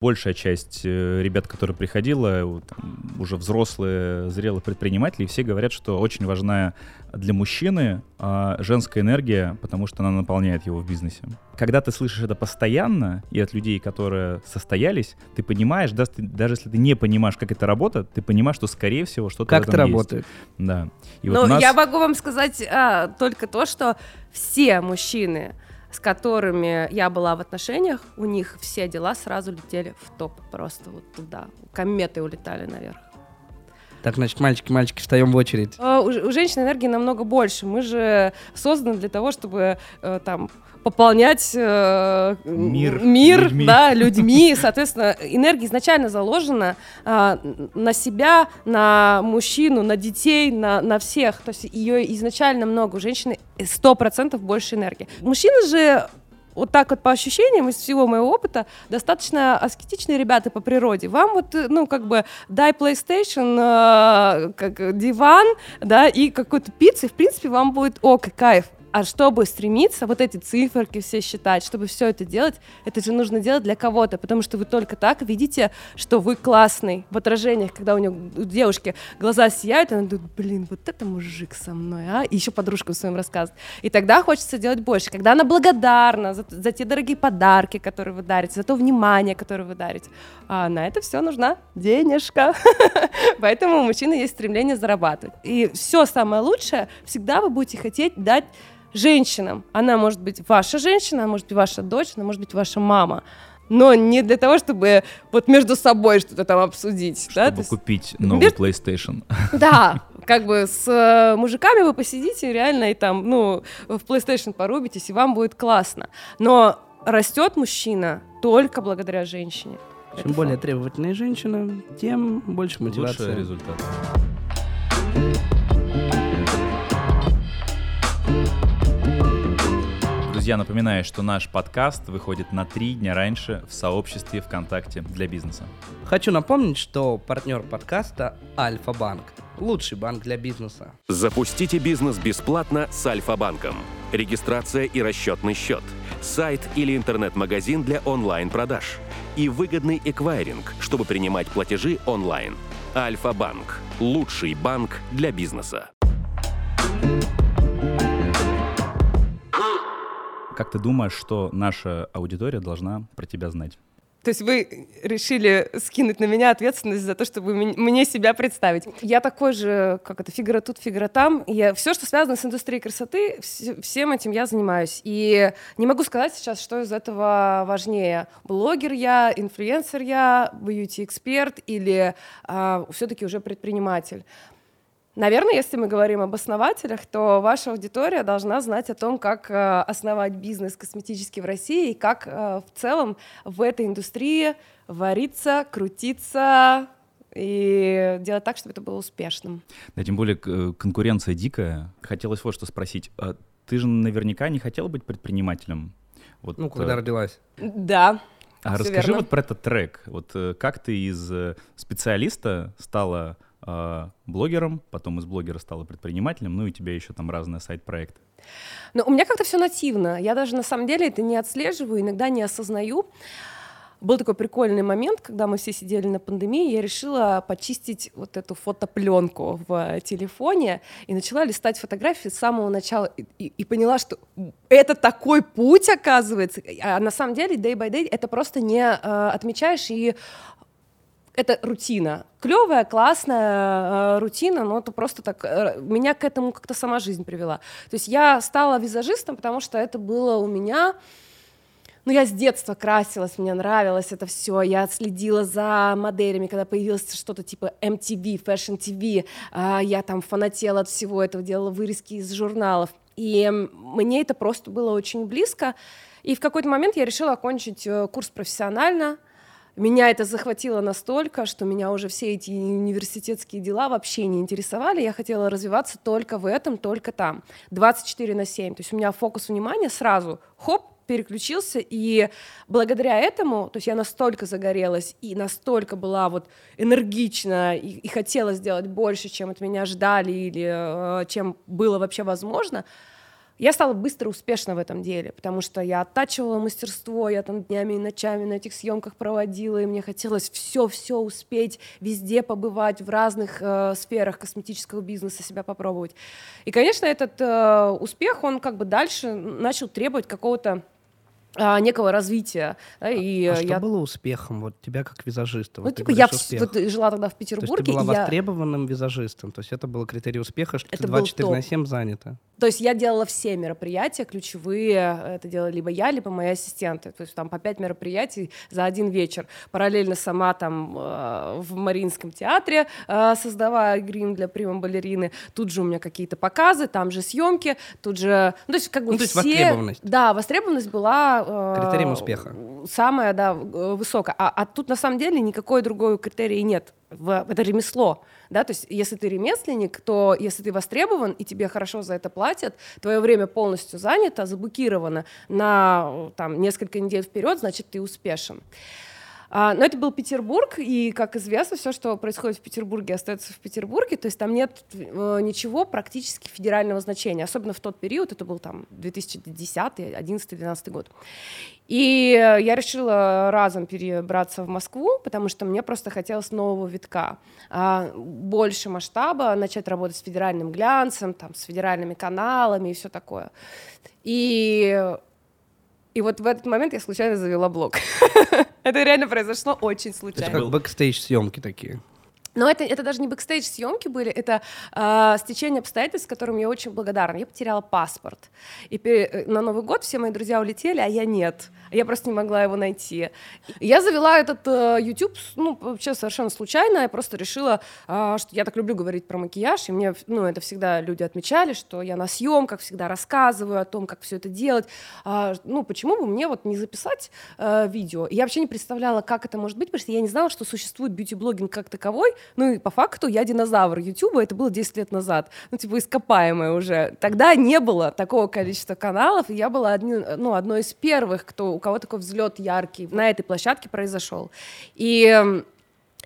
большая часть э, ребят, которые приходила, там, уже взрослые, зрелые предприниматели, все говорят, что очень важна для мужчины а, женская энергия, потому что она наполняет его в бизнесе. Когда ты слышишь это постоянно и от людей, которые состоялись, ты понимаешь, даже, даже если ты не понимаешь, как это работает, ты понимаешь, что скорее всего что-то как это работает. Да. И вот ну, нас... я могу вам сказать а, только то, что все мужчины с которыми я была в отношениях, у них все дела сразу летели в топ, просто вот туда, кометы улетали наверх. Так, значит, мальчики, мальчики, встаем в очередь. Uh, у, у женщин энергии намного больше. Мы же созданы для того, чтобы uh, там пополнять э, мир, мир людьми. Да, людьми. Соответственно, энергия изначально заложена э, на себя, на мужчину, на детей, на, на всех. То есть ее изначально много. У женщины 100% больше энергии. Мужчины же вот так вот по ощущениям из всего моего опыта достаточно аскетичные ребята по природе. Вам вот, ну, как бы, дай PlayStation, э, как диван, да, и какой-то пиццы, в принципе, вам будет ок, кайф. А чтобы стремиться, вот эти циферки все считать, чтобы все это делать, это же нужно делать для кого-то, потому что вы только так видите, что вы классный. В отражениях, когда у, него, у девушки глаза сияют, она думает, блин, вот это мужик со мной, а? И еще подружка в своем рассказывает. И тогда хочется делать больше. Когда она благодарна за, за те дорогие подарки, которые вы дарите, за то внимание, которое вы дарите. А на это все нужна денежка. Поэтому у мужчины есть стремление зарабатывать. И все самое лучшее всегда вы будете хотеть дать женщинам. Она может быть ваша женщина, она может быть ваша дочь, она может быть ваша мама. Но не для того, чтобы вот между собой что-то там обсудить. Чтобы да? купить новый между... PlayStation. Да, как бы с э, мужиками вы посидите реально и там, ну, в PlayStation порубитесь, и вам будет классно. Но растет мужчина только благодаря женщине. Чем Это более факт. требовательная женщина, тем больше мотивации. Лучше результат. Друзья, напоминаю, что наш подкаст выходит на три дня раньше в сообществе ВКонтакте для бизнеса. Хочу напомнить, что партнер подкаста Альфа-Банк. Лучший банк для бизнеса. Запустите бизнес бесплатно с Альфа-Банком. Регистрация и расчетный счет. Сайт или интернет-магазин для онлайн-продаж. И выгодный эквайринг, чтобы принимать платежи онлайн. Альфа-Банк. Лучший банк для бизнеса. Как ты думаешь, что наша аудитория должна про тебя знать? То есть вы решили скинуть на меня ответственность за то, чтобы мне себя представить. Я такой же, как это, фигура тут, фигура там. Я, все, что связано с индустрией красоты, всем этим я занимаюсь. И не могу сказать сейчас, что из этого важнее. Блогер я, инфлюенсер я, бьюти-эксперт или а, все-таки уже предприниматель. Наверное, если мы говорим об основателях, то ваша аудитория должна знать о том, как э, основать бизнес косметический в России и как э, в целом в этой индустрии вариться, крутиться и делать так, чтобы это было успешным. Да, тем более э, конкуренция дикая. Хотелось вот что спросить. А ты же наверняка не хотела быть предпринимателем? Вот, ну, когда родилась. Да. А расскажи верно. вот про этот трек. Вот как ты из специалиста стала э, блогером, потом из блогера стала предпринимателем, ну и у тебя еще там разные сайт-проекты. Ну, у меня как-то все нативно. Я даже на самом деле это не отслеживаю, иногда не осознаю. Был такой прикольный момент, когда мы все сидели на пандемии, я решила почистить вот эту фотопленку в телефоне и начала листать фотографии с самого начала и, и, и поняла, что это такой путь, оказывается. А на самом деле, day by day, это просто не э, отмечаешь и это рутина. Клевая, классная э, рутина, но это просто так... Э, меня к этому как-то сама жизнь привела. То есть я стала визажистом, потому что это было у меня... Ну, я с детства красилась, мне нравилось это все. Я следила за моделями, когда появилось что-то типа MTV, Fashion TV. Э, я там фанатела от всего этого, делала вырезки из журналов. И мне это просто было очень близко. И в какой-то момент я решила окончить э, курс профессионально — меня это захватило настолько, что меня уже все эти университетские дела вообще не интересовали. Я хотела развиваться только в этом, только там. 24 на 7. То есть у меня фокус внимания сразу, хоп, переключился, и благодаря этому, то есть я настолько загорелась и настолько была вот энергична и, и хотела сделать больше, чем от меня ждали или э, чем было вообще возможно, я стала быстро успешна в этом деле, потому что я оттачивала мастерство, я там днями и ночами на этих съемках проводила, и мне хотелось все-все успеть, везде побывать, в разных э, сферах косметического бизнеса себя попробовать. И, конечно, этот э, успех, он как бы дальше начал требовать какого-то некого развития. Да, и а, а я... что было успехом вот тебя как визажиста? Ну, вот типа, я вот, жила тогда в Петербурге. То есть ты была я... востребованным визажистом, то есть это было критерий успеха, что это ты 24 на 7 занята. То есть я делала все мероприятия ключевые, это делала либо я, либо мои ассистенты. То есть там по пять мероприятий за один вечер. Параллельно сама там э, в Мариинском театре э, создавая грим для прима-балерины. Тут же у меня какие-то показы, там же съемки, тут же... Ну, то есть как бы ну, все... есть востребованность. Да, востребованность была... Э, Критерием успеха. Самая, да, высокая. А, а тут на самом деле никакой другой критерии нет. В, это ремесло да, то есть если ты ремесленник, то если ты востребован и тебе хорошо за это платят, твое время полностью занято, заблокировано на там, несколько недель вперед, значит, ты успешен. А, но это был Петербург, и, как известно, все, что происходит в Петербурге, остается в Петербурге, то есть там нет э, ничего практически федерального значения, особенно в тот период, это был там 2010, 11, 12 год. И я решила разом перебраться в Москву, потому что мне просто хотелось нового витка, а, больше масштаба, начать работать с федеральным глянцем, там, с федеральными каналами и все такое. И и вот в этот момент я случайно завела блог. Это реально произошло очень случайно. Это как бэкстейдж съемки такие. Но это, это даже не бэкстейдж съемки были, это э, стечение обстоятельств, которым я очень благодарна. Я потеряла паспорт. И пере, на Новый год все мои друзья улетели, а я нет. Я просто не могла его найти. Я завела этот э, YouTube, ну, вообще совершенно случайно. Я просто решила, э, что я так люблю говорить про макияж, и мне, ну, это всегда люди отмечали, что я на съемках всегда рассказываю о том, как все это делать. А, ну, почему бы мне вот не записать э, видео? Я вообще не представляла, как это может быть, потому что я не знала, что существует бьюти-блогинг как таковой. Ну, и по факту я динозавр YouTube, это было 10 лет назад. Ну, типа, ископаемое уже. Тогда не было такого количества каналов, и я была одни, ну, одной из первых, кто кого такой взлет яркий на этой площадке произошел. И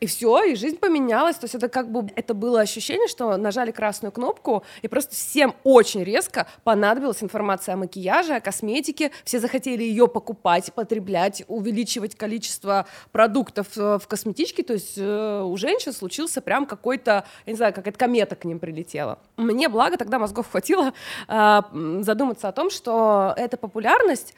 и все, и жизнь поменялась. То есть это как бы это было ощущение, что нажали красную кнопку, и просто всем очень резко понадобилась информация о макияже, о косметике. Все захотели ее покупать, потреблять, увеличивать количество продуктов э, в косметичке. То есть э, у женщин случился прям какой-то, я не знаю, какая-то комета к ним прилетела. Мне, благо, тогда мозгов хватило э, задуматься о том, что эта популярность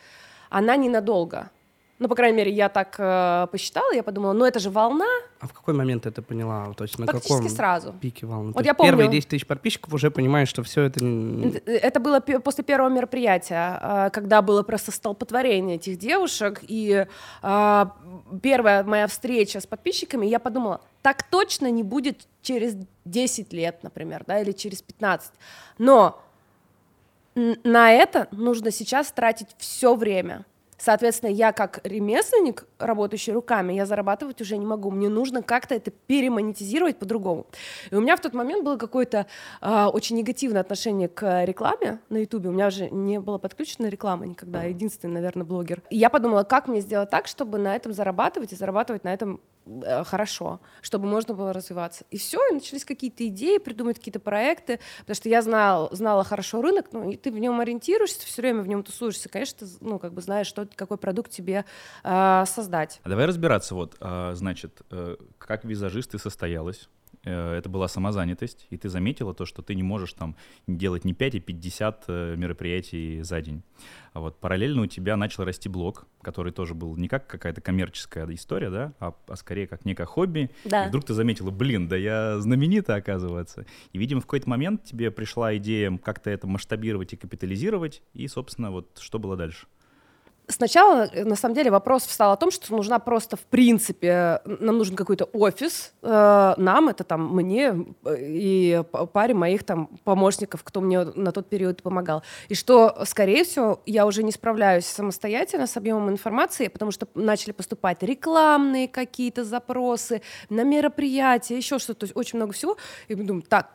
она ненадолго. Ну, по крайней мере, я так э, посчитала, я подумала, ну это же волна. А в какой момент ты это поняла? То есть на каком сразу. пике волны? Вот я помню. Первые 10 тысяч подписчиков уже понимаешь, что все это... Это было после первого мероприятия, э, когда было просто столпотворение этих девушек, и э, первая моя встреча с подписчиками, я подумала, так точно не будет через 10 лет, например, да, или через 15. Но на это нужно сейчас тратить все время. Соответственно, я как ремесленник, работающий руками, я зарабатывать уже не могу. Мне нужно как-то это перемонетизировать по-другому. И у меня в тот момент было какое-то э, очень негативное отношение к рекламе на Ютубе. У меня уже не было подключена реклама никогда. Единственный, наверное, блогер. И я подумала, как мне сделать так, чтобы на этом зарабатывать и зарабатывать на этом хорошо, чтобы можно было развиваться. И все, и начались какие-то идеи, придумать какие-то проекты, потому что я знал, знала хорошо рынок, ну, и ты в нем ориентируешься, все время в нем тусуешься, конечно, ты, ну, как бы знаешь, что, какой продукт тебе э, создать. А давай разбираться, вот, э, значит, э, как визажист ты состоялась, Э, это была самозанятость, и ты заметила то, что ты не можешь там делать не 5, а 50 э, мероприятий за день. А вот параллельно у тебя начал расти блог, который тоже был не как какая-то коммерческая история, да, а, а скорее как некое хобби. Да. И вдруг ты заметила, блин, да я знаменита, оказывается. И, видимо, в какой-то момент тебе пришла идея как-то это масштабировать и капитализировать, и, собственно, вот что было дальше? Сначала, э, на самом деле, вопрос встал о том, что нужна просто, в принципе, нам нужен какой-то офис, э, нам, это там мне э, и паре моих там помощников, кто мне на тот период помогал. И что, скорее всего, я уже не справляюсь самостоятельно с объемом информации, потому что начали поступать рекламные какие-то запросы на мероприятия, еще что-то, то есть очень много всего. И мы думаем, так,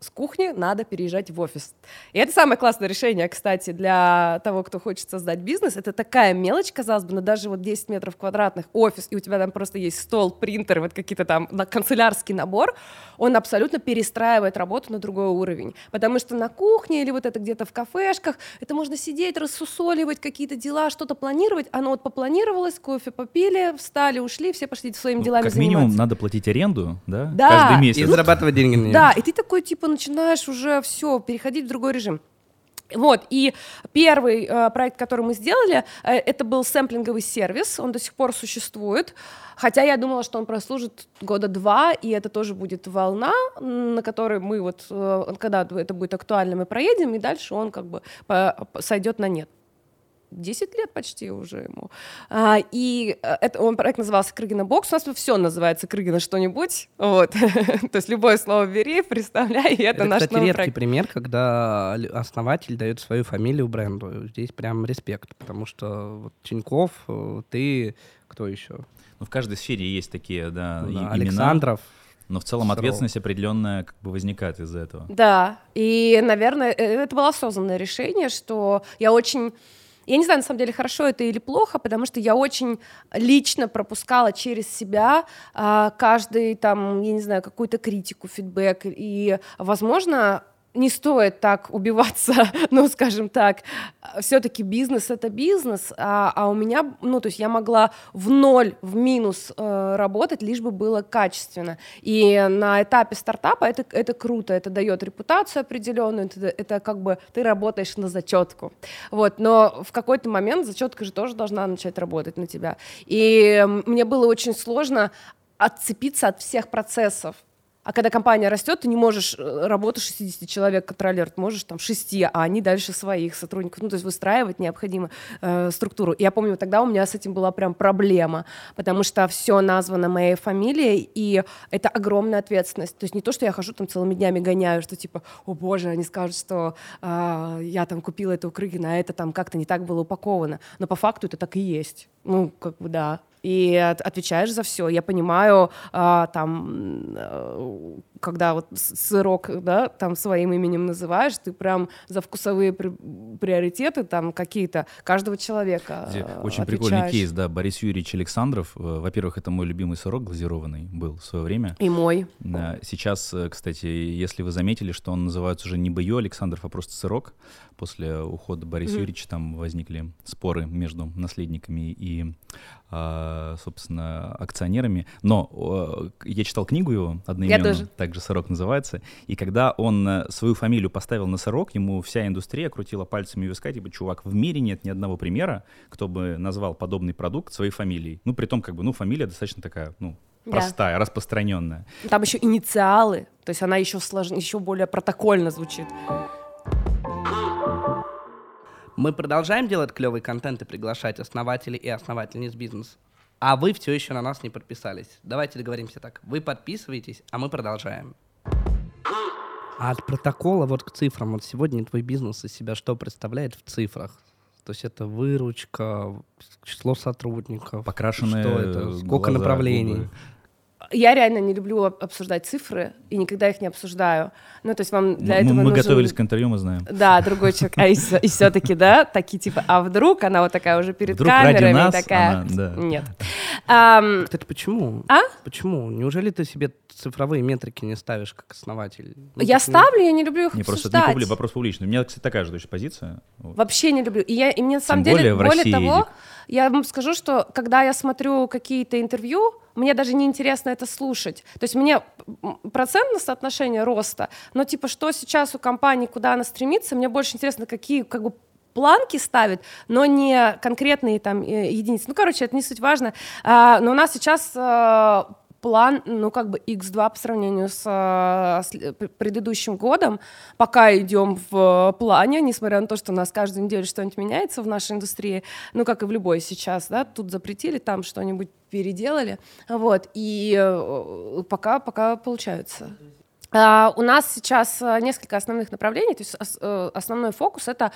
с кухни надо переезжать в офис. И это самое классное решение, кстати, для того, кто хочет создать бизнес. Это такая мелочь, казалось бы, но даже вот 10 метров квадратных офис, и у тебя там просто есть стол, принтер, вот какие-то там на канцелярский набор, он абсолютно перестраивает работу на другой уровень. Потому что на кухне или вот это где-то в кафешках, это можно сидеть, рассусоливать какие-то дела, что-то планировать. Оно вот попланировалось, кофе попили, встали, ушли, все пошли своими Ну, делами как минимум заниматься. надо платить аренду, да? Да. Каждый И месяц. зарабатывать деньги на нее. Да, и ты такой, типа, начинаешь уже все, переходить в другой режим. Вот, и первый э, проект, который мы сделали, э, это был сэмплинговый сервис, он до сих пор существует, хотя я думала, что он прослужит года два, и это тоже будет волна, на которой мы вот, э, когда это будет актуально, мы проедем, и дальше он как бы по- по- сойдет на нет. 10 лет почти уже ему. А, и э, это, он проект назывался Крыгина Бокс. У нас все называется Крыгина что-нибудь. Вот. То есть любое слово бери, представляй, и это, Это, наш кстати, новый редкий проект. пример, когда основатель дает свою фамилию бренду. Здесь прям респект, потому что вот Тиньков, э, ты, кто еще? Ну, в каждой сфере есть такие, да, Ну да, имена, Александров. но в целом Сыров. ответственность определенная как бы возникает из-за этого. Да, и, наверное, э, это было осознанное решение, что я очень... Я не знаю, на самом деле, хорошо это или плохо, потому что я очень лично пропускала через себя а, каждый, там, я не знаю, какую-то критику, фидбэк. И, возможно, не стоит так убиваться, ну, скажем так. Все-таки бизнес это бизнес, а, а у меня, ну, то есть я могла в ноль, в минус э, работать, лишь бы было качественно. И на этапе стартапа это, это круто, это дает репутацию определенную, это, это как бы ты работаешь на зачетку. Вот, но в какой-то момент зачетка же тоже должна начать работать на тебя. И мне было очень сложно отцепиться от всех процессов. А когда компания растет, ты не можешь э, работу 60 человек контролировать, можешь там 6, а они дальше своих сотрудников. Ну, то есть выстраивать необходимо э, структуру. Я помню, тогда у меня с этим была прям проблема, потому что все названо моей фамилией, и это огромная ответственность. То есть не то, что я хожу там целыми днями гоняю, что типа, о боже, они скажут, что а, я там купила это у Крыгина, а это там как-то не так было упаковано. Но по факту это так и есть. Ну, как бы да и от- отвечаешь за все. Я понимаю, а, там, э, когда вот сырок, да, там своим именем называешь, ты прям за вкусовые при- приоритеты там какие-то каждого человека э, Очень прикольный отвечаешь. кейс, да, Борис Юрьевич Александров. Э, Во-первых, это мой любимый сырок глазированный был в свое время. И мой. Да, Сейчас, кстати, если вы заметили, что он называется уже не Бою Александров, а просто сырок. После ухода Бориса Мгм. Юрьевича там возникли споры между наследниками и, собственно, акционерами. Но я читал книгу его одноименную, также сырок называется. И когда он э, свою фамилию поставил на сырок, ему вся индустрия крутила пальцами виска, типа, чувак, в мире нет ни одного примера, кто бы назвал подобный продукт своей фамилией. Ну, при том, как бы, ну, фамилия достаточно такая, ну, Да. простая, распространенная. Там еще инициалы, то есть она еще сложнее, еще более протокольно звучит. Мы продолжаем делать клевый контент и приглашать основателей и основательниц бизнеса. А вы все еще на нас не подписались. Давайте договоримся так. Вы подписываетесь, а мы продолжаем. А от протокола вот к цифрам. Вот сегодня твой бизнес из себя что представляет в цифрах? То есть это выручка, число сотрудников. Покрашенные Что это? Сколько глаза, направлений? губы. Я реально не люблю об- обсуждать цифры и никогда их не обсуждаю. Ну, то есть вам для Мы- этого мы нужен- готовились к интервью, мы знаем. Да, другой человек. А и, все-таки, да, такие типа, а вдруг она вот такая уже перед Вдруг ради камерами нас такая. она, да. Нет. Ам, Кстати, почему? А? Почему? Неужели ты себе цифровые метрики не ставишь как основатель? Ну, я ставлю, я не люблю их Не, просто это обсуждать. не публи, вопрос публичный. У меня, кстати, такая же точно позиция. Вот. Вообще не люблю. И, я, и мне на самом Тем деле, более в более России, того, Эдик. Я вам скажу, что когда я смотрю какие-то интервью, мне даже не интересно это слушать. То есть мне процентное соотношение роста, но типа что сейчас у компании, куда она стремится, мне больше интересно, какие как бы планки ставит, но не конкретные там э, единицы. Ну, короче, это не суть важно. А, но у нас сейчас э, план, ну, как бы x2 по сравнению с, э, с п- предыдущим годом. Пока идем в плане, несмотря на то, что у нас каждую неделю что-нибудь меняется в нашей индустрии, ну, как и в любой сейчас, да, тут запретили, там что-нибудь переделали, вот, и э, пока, пока получается. Uh, у нас сейчас uh, несколько основных направлений. То есть uh, основной фокус это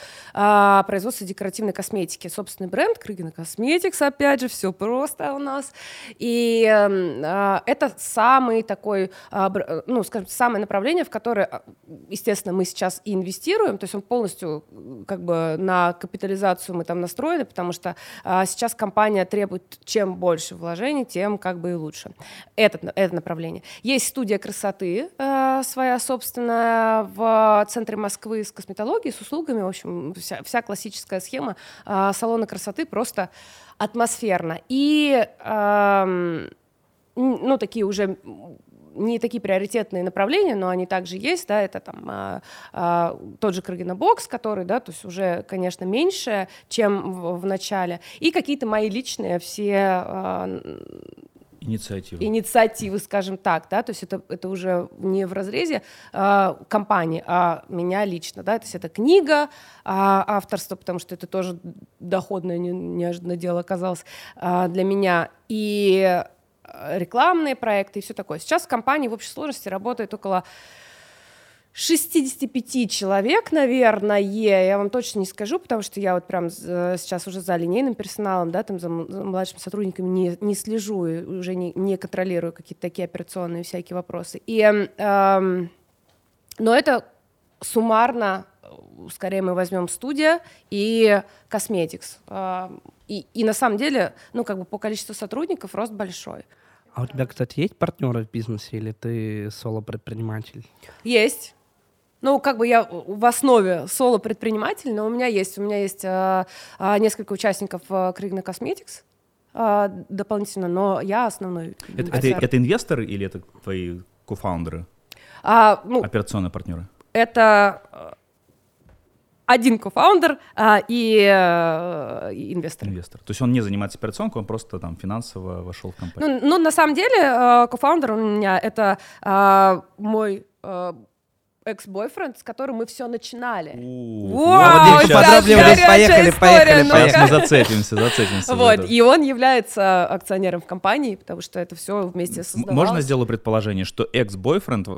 производство декоративной косметики. Собственный бренд Крыгина Косметикс, опять же, все просто у нас. И эм, это самый такой, ну, скажем, самое направление, в которое, естественно, мы сейчас и инвестируем. То есть он полностью как бы на капитализацию мы там настроены, потому что сейчас компания требует чем больше вложений, тем как бы и лучше. Это, это направление. Есть студия красоты, своя собственная в центре Москвы с косметологией, с услугами, в общем, вся, вся классическая схема э, салона красоты просто атмосферно. И, э, ну, такие уже не такие приоритетные направления, но они также есть, да, это там а, а, тот же Крагенобокс, который, да, то есть уже, конечно, меньше, чем в, в начале, и какие-то мои личные все а, Инициативы. Инициативы, скажем так, да, то есть это, это уже не в разрезе э, компании, а меня лично, да, то есть это книга, э, авторство, потому что это тоже доходное не, неожиданное дело оказалось э, для меня, и рекламные проекты и все такое. Сейчас в компании в общей сложности работает около 65 человек, наверное, я вам точно не скажу, потому что я вот прям сейчас уже за линейным персоналом, да, там за, младшими сотрудниками не, не слежу, и уже не, не контролирую какие-то такие операционные всякие вопросы. И, эм, но это суммарно, скорее мы возьмем студия и косметикс. Э, и, и на самом деле, ну, как бы по количеству сотрудников рост большой. А у тебя, кстати, есть партнеры в бизнесе или ты соло-предприниматель? Есть. Ну, как бы я в основе соло-предприниматель, но у меня есть, у меня есть а, а, несколько участников а, Кригна Cosmetics а, дополнительно, но я основной. Это, это, это инвесторы или это твои кофаундеры? А, ну, Операционные партнеры? Это а, один кофаундер а, и, а, и инвестор. Инвестор. То есть он не занимается операционкой, он просто там финансово вошел в компанию. Ну, ну на самом деле, а, кофаундер у меня это а, мой а, экс-бойфренд, с которым мы все начинали. Вау, поехали, поехали, Сейчас мы зацепимся, зацепимся. Вот, и он является акционером в компании, потому что это все вместе создавалось. Можно сделать предположение, что экс-бойфренд,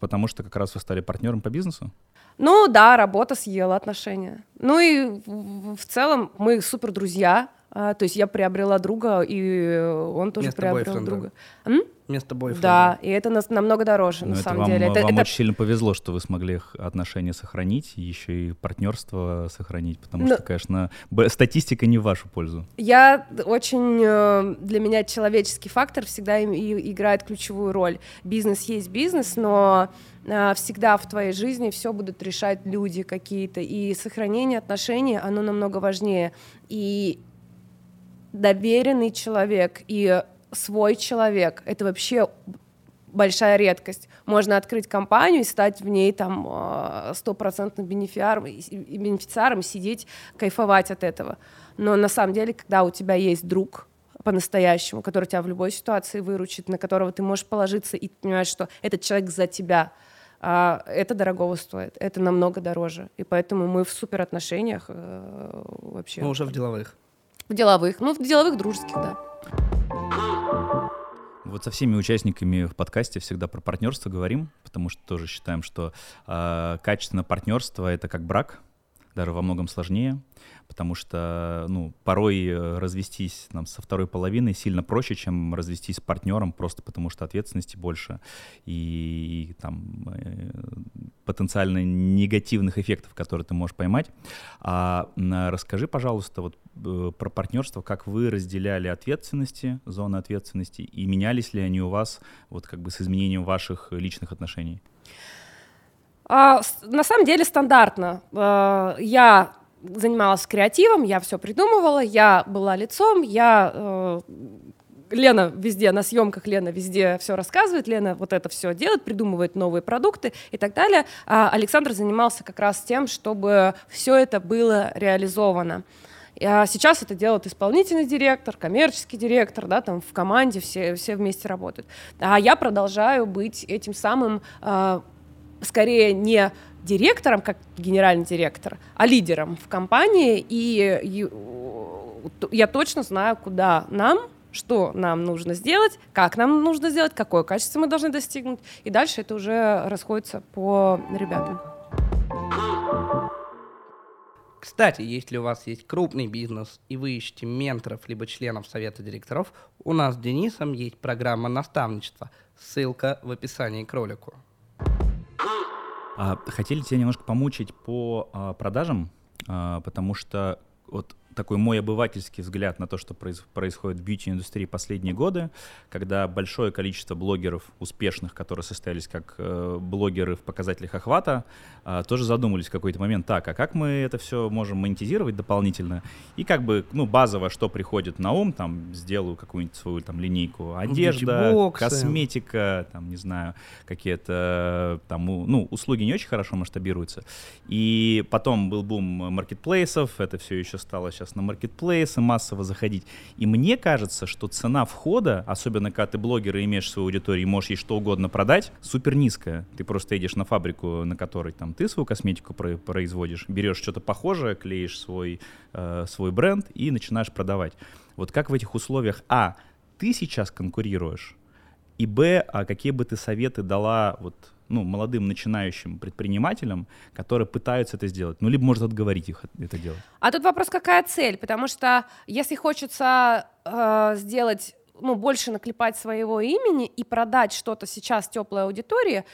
потому что как раз вы стали партнером по бизнесу? Ну да, работа съела отношения. Ну и в целом мы супер друзья, а, то есть я приобрела друга, и он тоже Место приобрел друга. М? Место бойфренда. Да, и это нас намного дороже, Но на это самом вам, деле. Это, вам это... очень сильно повезло, что вы смогли отношения сохранить, еще и партнерство сохранить, потому Но... что, конечно, статистика не в вашу пользу. Я очень... Э, для меня человеческий фактор всегда и играет ключевую роль. Бизнес есть бизнес, но э, всегда в твоей жизни все будут решать люди какие-то, и сохранение отношений, оно намного важнее. И доверенный человек и свой человек. Это вообще большая редкость. Можно открыть компанию и стать в ней там а, стопроцентным бенефициаром, бенефициаром, сидеть, кайфовать от этого. Но на самом деле, когда у тебя есть друг, по-настоящему, который тебя в любой ситуации выручит, на которого ты можешь положиться и понимаешь, что этот человек за тебя, а, это дорогого стоит, это намного дороже. И поэтому мы в супер отношениях э, вообще. Мы уже в деловых. В деловых, ну, в деловых дружеских, да. Вот со всеми участниками в подкасте всегда про партнерство говорим, потому что тоже считаем, что э, качественное партнерство это как брак, даже во многом сложнее потому что, ну, порой э, развестись нам со второй половиной сильно проще, чем развестись с партнером, просто потому что ответственности больше и, и там э, потенциально негативных эффектов, которые ты можешь поймать. А расскажи, пожалуйста, вот э, про партнерство, как вы разделяли ответственности, зоны ответственности, и менялись ли они у вас вот как бы с изменением ваших личных отношений? А, на самом деле стандартно. А, я занималась креативом, я все придумывала, я была лицом, я э, Лена везде на съемках, Лена везде все рассказывает, Лена вот это все делает, придумывает новые продукты и так далее. А Александр занимался как раз тем, чтобы все это было реализовано. А сейчас это делает исполнительный директор, коммерческий директор, да, там в команде все, все вместе работают. А я продолжаю быть этим самым, э, скорее не директором, как генеральный директор, а лидером в компании, и, и я точно знаю, куда нам что нам нужно сделать, как нам нужно сделать, какое качество мы должны достигнуть. И дальше это уже расходится по ребятам. Кстати, если у вас есть крупный бизнес и вы ищете менторов либо членов совета директоров, у нас с Денисом есть программа наставничества. Ссылка в описании к ролику. А, хотели тебя немножко помучить по а, продажам, а, потому что вот такой мой обывательский взгляд на то, что происходит в бьюти-индустрии последние годы, когда большое количество блогеров успешных, которые состоялись как э, блогеры в показателях охвата, э, тоже задумались в какой-то момент, так, а как мы это все можем монетизировать дополнительно? И как бы, ну, базово, что приходит на ум, там, сделаю какую-нибудь свою там линейку одежда, косметика, там, не знаю, какие-то там, ну, услуги не очень хорошо масштабируются. И потом был бум маркетплейсов, это все еще стало сейчас сейчас на маркетплейсы массово заходить. И мне кажется, что цена входа, особенно когда ты блогер и имеешь свою аудиторию и можешь ей что угодно продать, супер низкая. Ты просто едешь на фабрику, на которой там ты свою косметику производишь, берешь что-то похожее, клеишь свой, э, свой бренд и начинаешь продавать. Вот как в этих условиях, а, ты сейчас конкурируешь, и б, а какие бы ты советы дала вот ну, молодым начинающим предпринимателям, которые пытаются это сделать. Ну, либо, может, отговорить их это делать. А тут вопрос, какая цель? Потому что если хочется э, сделать ну, больше наклепать своего имени и продать что-то сейчас теплой аудитории,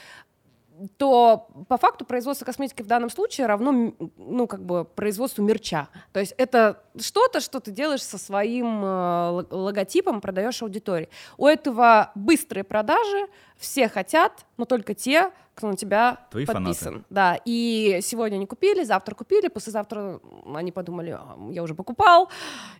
то по факту производство косметики в данном случае равно, ну, как бы производству мерча. То есть это что-то, что ты делаешь со своим э, логотипом, продаешь аудитории. У этого быстрые продажи, все хотят, но только те, кто на тебя Твои подписан. Фанаты. Да, и сегодня они купили, завтра купили, послезавтра они подумали, «А, я уже покупал,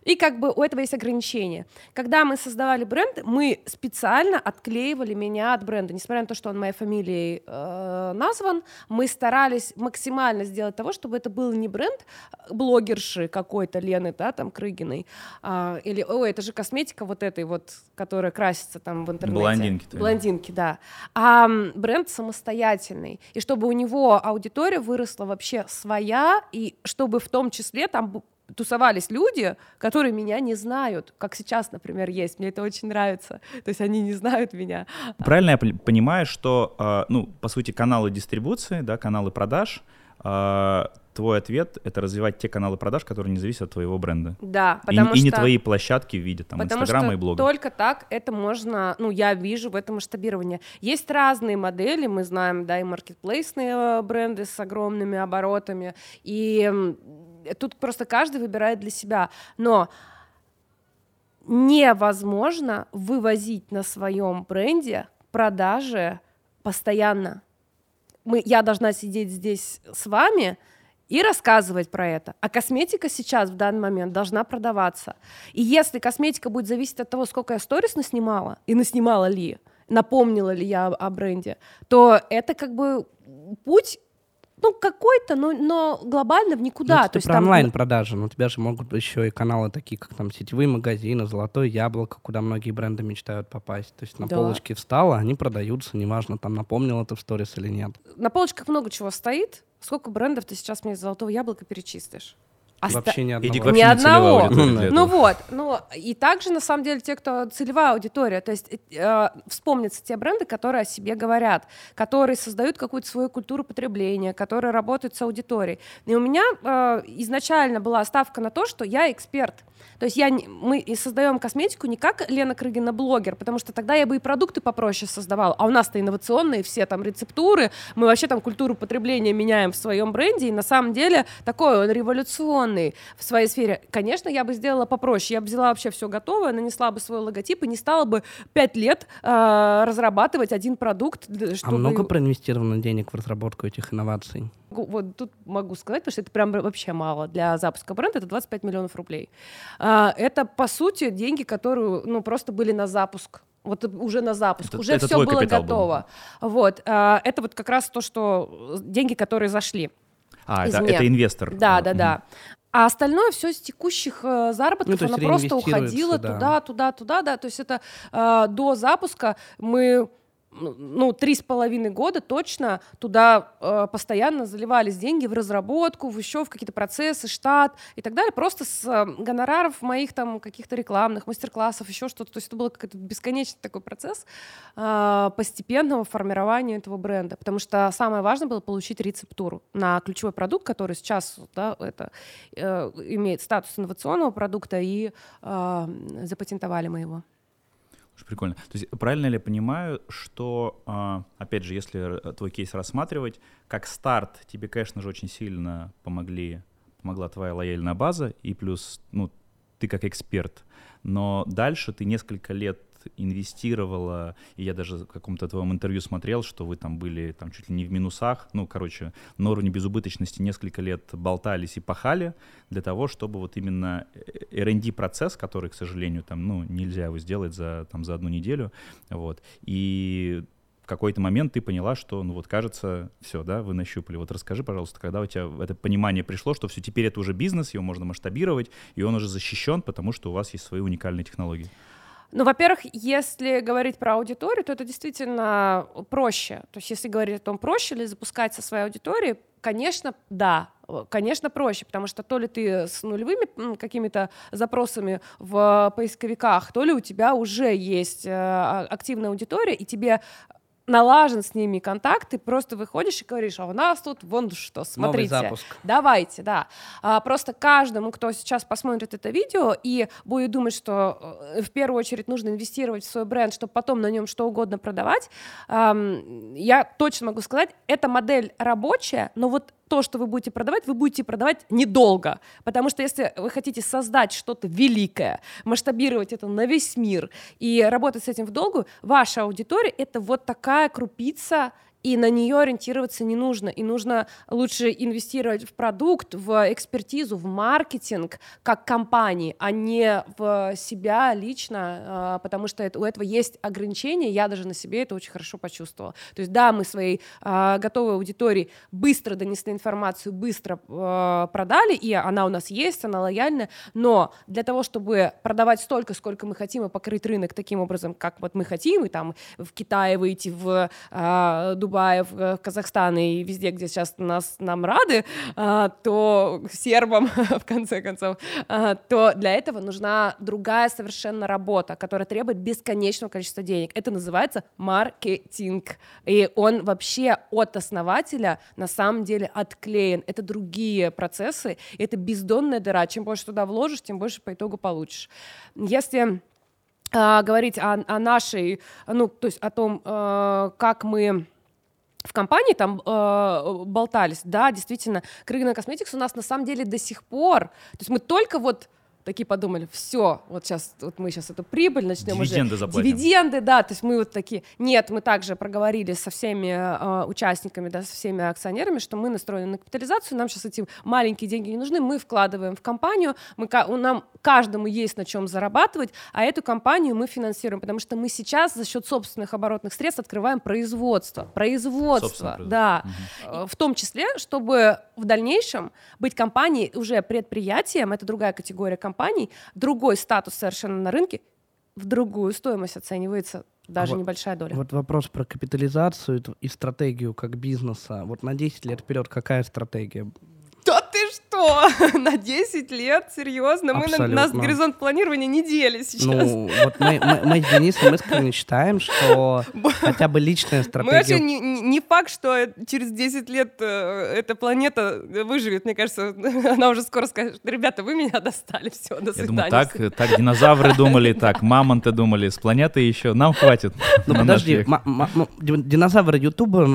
и как бы у этого есть ограничения. Когда мы создавали бренд, мы специально отклеивали меня от бренда, несмотря на то, что он моей фамилией э, назван, мы старались максимально сделать того, чтобы это был не бренд блогерши какой-то Лены, да, там Крыгиной, э, или, ой, это же косметика вот этой вот, которая красится там в интернете. Блондинки. Блондинки, да. А бренд самостоятельный и чтобы у него аудитория выросла вообще своя, и чтобы в том числе там тусовались люди, которые меня не знают, как сейчас, например, есть. Мне это очень нравится. То есть они не знают меня. Правильно я понимаю, что, а, ну, по сути, каналы дистрибуции, да, каналы продаж твой ответ — это развивать те каналы продаж, которые не зависят от твоего бренда. Да, потому и, что... И не твои площадки в виде там Инстаграма и блога. только так это можно, ну, я вижу в этом масштабирование. Есть разные модели, мы знаем, да, и маркетплейсные э, бренды с огромными оборотами, и тут просто каждый выбирает для себя. Но невозможно вывозить на своем бренде продажи постоянно. Мы, я должна сидеть здесь с вами — и рассказывать про это. А косметика сейчас в данный момент должна продаваться. И если косметика будет зависеть от того, сколько я сторис наснимала, и наснимала ли, напомнила ли я о бренде, то это как бы путь ну, какой-то, но, но глобально в никуда. Ну, это То есть про там... онлайн-продажи, но у тебя же могут быть еще и каналы такие, как там сетевые магазины, Золотое яблоко, куда многие бренды мечтают попасть. То есть на да. полочке встала, они продаются, неважно, там напомнил это в сторис или нет. На полочках много чего стоит. Сколько брендов ты сейчас мне золотого яблока перечислишь? Оста... Вообще ни одного. Ни одного. Ну вот. Ну, и также, на самом деле, те, кто целевая аудитория, то есть э, вспомнятся те бренды, которые о себе говорят, которые создают какую-то свою культуру потребления, которые работают с аудиторией. И у меня э, изначально была ставка на то, что я эксперт. То есть я, мы создаем косметику не как Лена Крыгина блогер, потому что тогда я бы и продукты попроще создавала, а у нас-то инновационные все там рецептуры, мы вообще там культуру потребления меняем в своем бренде, и на самом деле такой он революционный в своей сфере. Конечно, я бы сделала попроще, я бы взяла вообще все готовое, нанесла бы свой логотип и не стала бы пять лет э, разрабатывать один продукт. А чтобы... А много проинвестировано денег в разработку этих инноваций? Вот тут могу сказать, потому что это прям вообще мало для запуска бренда, это 25 миллионов рублей. А, это, по сути, деньги, которые, ну, просто были на запуск вот уже на запуск, это, уже это все было готово. Был. Вот, а, это вот как раз то, что деньги, которые зашли. А, это, это инвестор. Да, да, да. А остальное все с текущих э, заработков, ну, оно просто уходило да. туда, туда, туда, да. То есть это э, до запуска мы ну, три с половиной года точно туда э, постоянно заливались деньги в разработку, в еще в какие-то процессы, штат и так далее, просто с э, гонораров моих там каких-то рекламных мастер-классов, еще что-то. То есть это был какой-то бесконечный такой процесс э, постепенного формирования этого бренда, потому что самое важное было получить рецептуру на ключевой продукт, который сейчас да, это, э, имеет статус инновационного продукта, и э, запатентовали мы его. Прикольно. То есть правильно ли я понимаю, что, а, опять же, если твой кейс рассматривать, как старт тебе, конечно же, очень сильно помогли, помогла твоя лояльная база, и плюс, ну, ты как эксперт, но дальше ты несколько лет инвестировала, и я даже в каком-то твоем интервью смотрел, что вы там были там чуть ли не в минусах, ну, короче, на уровне безубыточности несколько лет болтались и пахали для того, чтобы вот именно R&D процесс, который, к сожалению, там, ну, нельзя его сделать за, там, за одну неделю, вот, и в какой-то момент ты поняла, что, ну вот, кажется, все, да, вы нащупали. Вот расскажи, пожалуйста, когда у тебя это понимание пришло, что все, теперь это уже бизнес, его можно масштабировать, и он уже защищен, потому что у вас есть свои уникальные технологии. Ну, во-первых, если говорить про аудиторию, то это действительно проще. То есть, если говорить о том, проще ли запускать со своей аудиторией, конечно, да, конечно, проще, потому что то ли ты с нулевыми какими-то запросами в поисковиках, то ли у тебя уже есть э, а, активная аудитория, и тебе налажен с ними контакт, ты просто выходишь и говоришь, а у нас тут вон что, смотрите. Давайте, да. А, просто каждому, кто сейчас посмотрит это видео и будет думать, что э, в первую очередь нужно инвестировать в свой бренд, чтобы потом на нем что угодно продавать, эм, я точно могу сказать, эта модель рабочая, но вот то, что вы будете продавать, вы будете продавать недолго. Потому что если вы хотите создать что-то великое, масштабировать это на весь мир и работать с этим в долгу, ваша аудитория — это вот такая крупица и на нее ориентироваться не нужно. И нужно лучше инвестировать в продукт, в экспертизу, в маркетинг как компании, а не в себя лично, а, потому что это, у этого есть ограничения, я даже на себе это очень хорошо почувствовала. То есть да, мы своей а, готовой аудитории быстро донесли информацию, быстро а, продали, и она у нас есть, она лояльная, но для того, чтобы продавать столько, сколько мы хотим, и покрыть рынок таким образом, как вот мы хотим, и там в Китае выйти, в Дубай, Дубае, в Казахстан и везде, где сейчас нас, нам рады, а, то сербам, в конце концов, а, то для этого нужна другая совершенно работа, которая требует бесконечного количества денег. Это называется маркетинг. И он вообще от основателя на самом деле отклеен. Это другие процессы, это бездонная дыра. Чем больше туда вложишь, тем больше по итогу получишь. Если Uh, говорить о, о нашей, ну, то есть о том, uh, как мы в компании там э, болтались, да, действительно, Крыгина Косметикс у нас на самом деле до сих пор, то есть мы только вот такие подумали, все, вот сейчас вот мы сейчас эту прибыль начнем Дивиденды уже. заплатим. Дивиденды, да, то есть мы вот такие, нет, мы также проговорили со всеми э, участниками, да, со всеми акционерами, что мы настроены на капитализацию, нам сейчас эти маленькие деньги не нужны, мы вкладываем в компанию, мы, нам каждому есть на чем зарабатывать, а эту компанию мы финансируем, потому что мы сейчас за счет собственных оборотных средств открываем производство, производство, да, угу. в том числе, чтобы в дальнейшем быть компанией уже предприятием, это другая категория компаний, компаний, другой статус совершенно на рынке, в другую стоимость оценивается даже а небольшая доля. Вот вопрос про капитализацию и стратегию как бизнеса. Вот на 10 лет вперед какая стратегия? Что? На 10 лет? Серьезно? Мы на, нас горизонт планирования не дели сейчас. Ну, вот мы, мы, мы с Денисом искренне считаем, что хотя бы личная стратегия... Мы вообще не, не факт, что через 10 лет э, эта планета выживет. Мне кажется, она уже скоро скажет, ребята, вы меня достали, все, до свидания. Я думаю, так, так динозавры думали, так, мамонты думали, с планеты еще нам хватит. Ну подожди, динозавры Ютуба,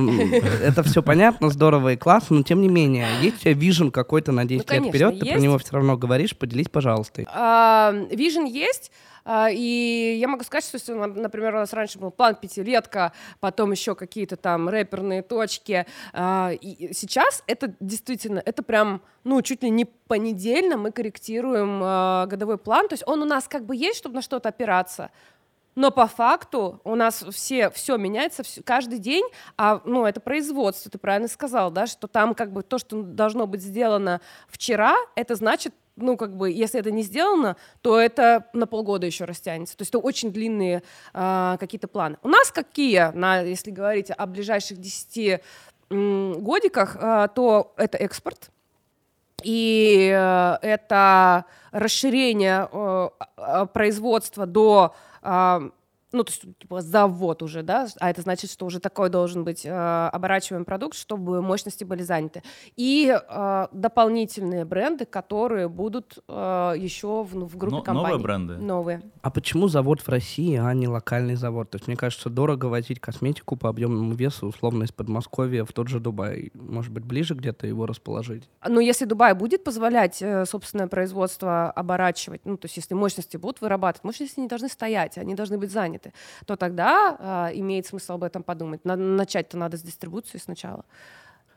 это все понятно, здорово и классно, но тем не менее, есть у тебя вижен какой-то на 10 ну, лет вперед, ты про него все равно говоришь, поделись, пожалуйста. Вижен есть, а, и я могу сказать, что, например, у нас раньше был план пятилетка, потом еще какие-то там рэперные точки, а, и сейчас это действительно, это прям, ну, чуть ли не понедельно мы корректируем а, годовой план, то есть он у нас как бы есть, чтобы на что-то опираться, но по факту у нас все, все меняется все, каждый день, а ну, это производство, ты правильно сказал, да, что там как бы то, что должно быть сделано вчера, это значит ну, как бы, если это не сделано, то это на полгода еще растянется. То есть это очень длинные э, какие-то планы. У нас какие, на, если говорить о ближайших 10 э, годиках, э, то это экспорт, и э, это расширение э, производства до э, ну, то есть, типа, завод уже, да, а это значит, что уже такой должен быть э, оборачиваемый продукт, чтобы мощности были заняты. И э, дополнительные бренды, которые будут э, еще в, в группе Но, компаний. Новые бренды? Новые. А почему завод в России, а не локальный завод? То есть, мне кажется, дорого возить косметику по объемному весу, условно, из Подмосковья в тот же Дубай. Может быть, ближе где-то его расположить? Но если Дубай будет позволять э, собственное производство оборачивать, ну, то есть если мощности будут вырабатывать, мощности не должны стоять, они должны быть заняты заняты, то тогда э, имеет смысл об этом подумать. Надо, начать-то надо с дистрибуции сначала.